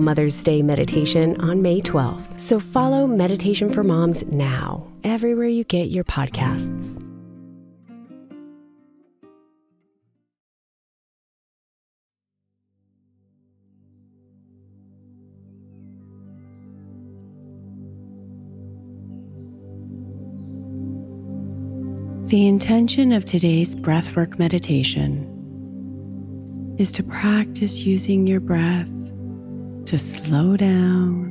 Mother's Day meditation on May 12th. So follow Meditation for Moms now, everywhere you get your podcasts. The intention of today's breathwork meditation is to practice using your breath to slow down,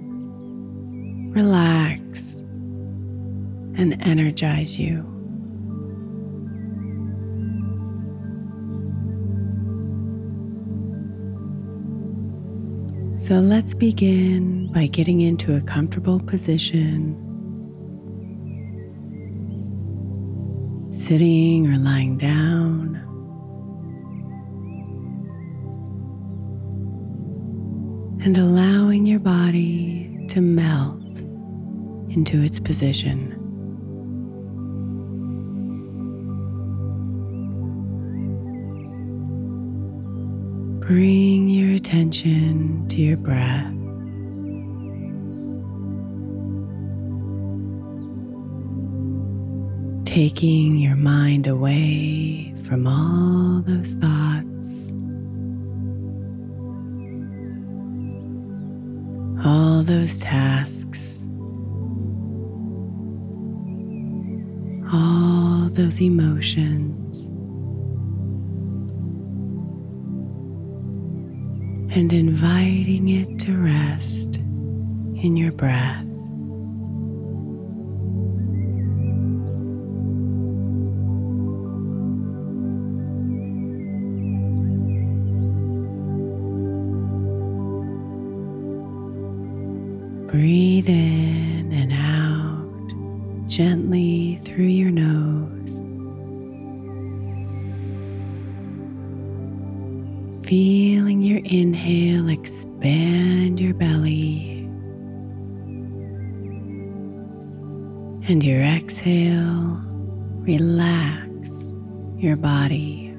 relax, and energize you. So let's begin by getting into a comfortable position, sitting or lying down. And allowing your body to melt into its position. Bring your attention to your breath. Taking your mind away from all those thoughts all those tasks, all those emotions, and inviting it to rest in your breath. Breathe in and out gently through your nose. Feeling your inhale expand your belly. And your exhale relax your body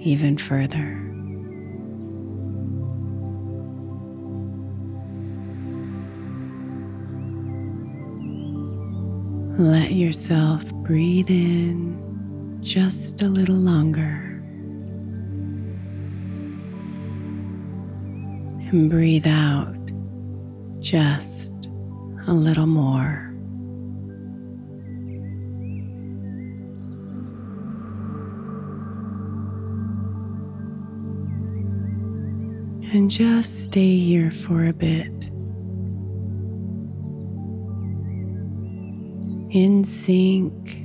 even further. Let yourself breathe in just a little longer. And breathe out just a little more. And just stay here for a bit. In sync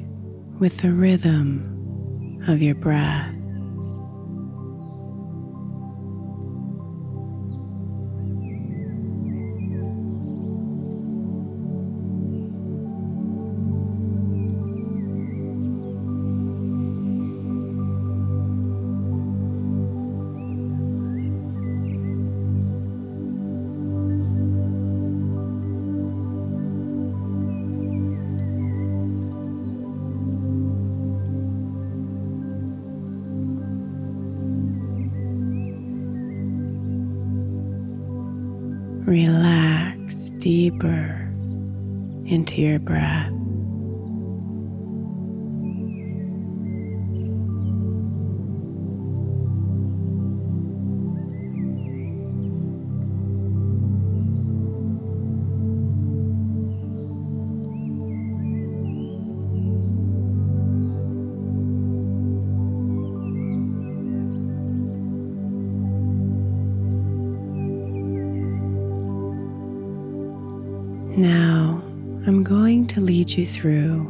with the rhythm of your breath. Relax deeper into your breath. To lead you through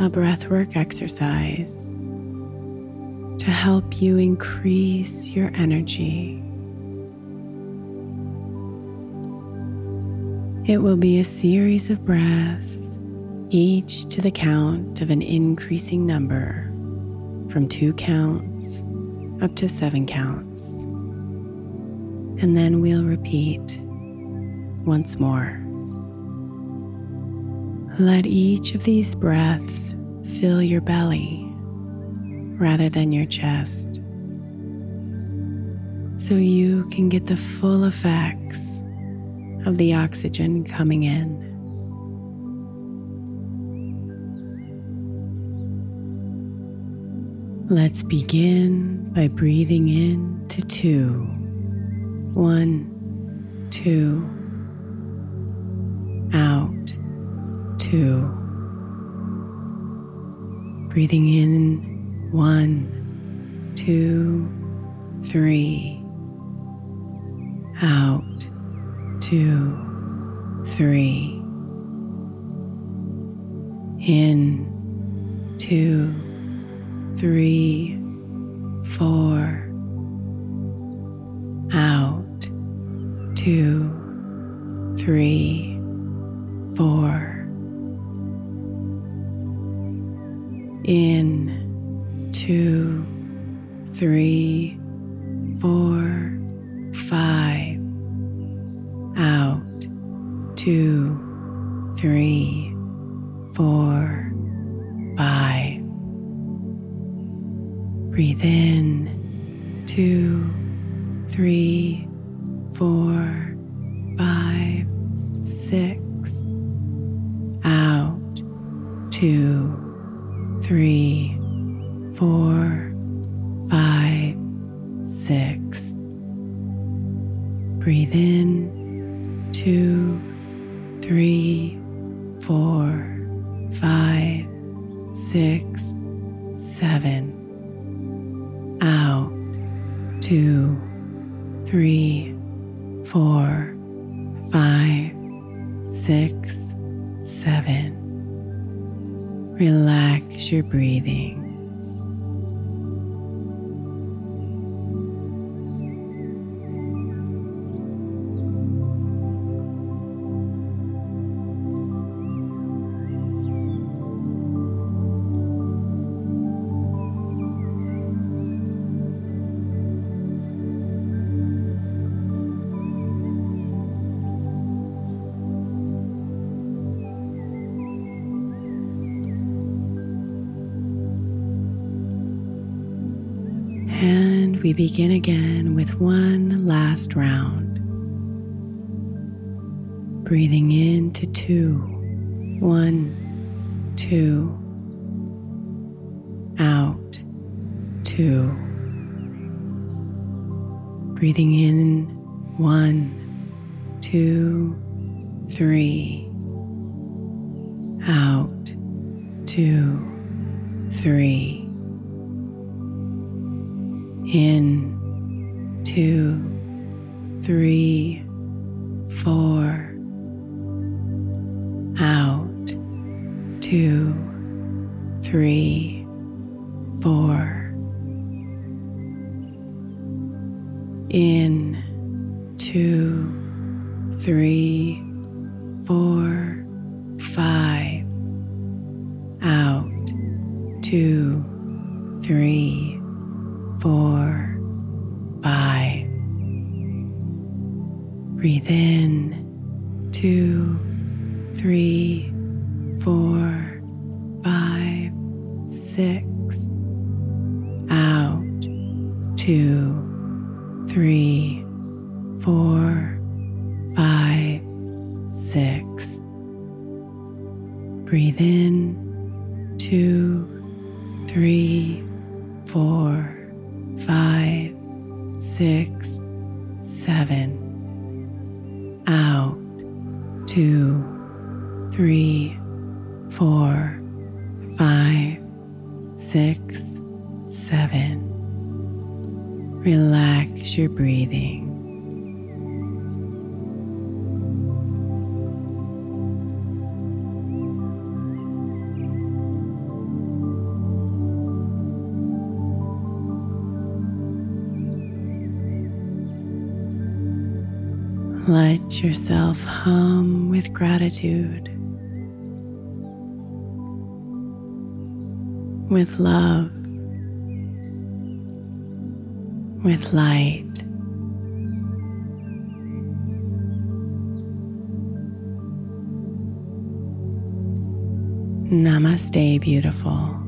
a breathwork exercise to help you increase your energy. It will be a series of breaths, each to the count of an increasing number from two counts up to seven counts. And then we'll repeat once more. Let each of these breaths fill your belly rather than your chest so you can get the full effects of the oxygen coming in. Let's begin by breathing in to two. One, two, out two. Breathing in one, two, three. Out two, three. In two, three, four. Out two, three, four. In two, three, four, five, out. Two, three, four, five. Breathe in. Two, three, four, five, six, out. Two three, four, five, six. Breathe in two, three, four, five, six, seven. Out two, three, four, five, six, seven. Relax your breathing. We begin again with one last round. Breathing in to two, one, two, out, two. Breathing in one, two, three, out, two, three in two, three, four, out, two, three, four, in, two, three, four, five, out, two, three, four, five. Breathe in two, three, four, five, six. Out two, three, four, five, six. Breathe in, two, three, four, five, six, seven. Out, two, three, four, five, six, seven. Relax your breathing. Let yourself hum with gratitude, with love, with light. Namaste, beautiful.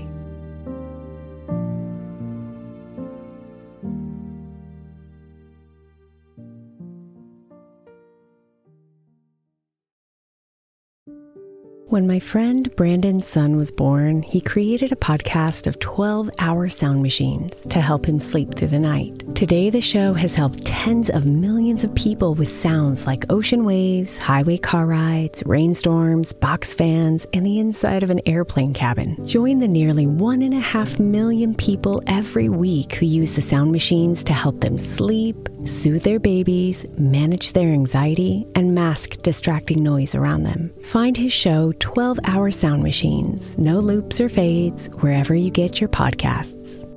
When my friend Brandon's son was born, he created a podcast of 12 hour sound machines to help him sleep through the night. Today, the show has helped tens of millions of people with sounds like ocean waves, highway car rides, rainstorms, box fans, and the inside of an airplane cabin. Join the nearly one and a half million people every week who use the sound machines to help them sleep, soothe their babies, manage their anxiety, and mask distracting noise around them. Find his show 12 Hour Sound Machines, no loops or fades, wherever you get your podcasts.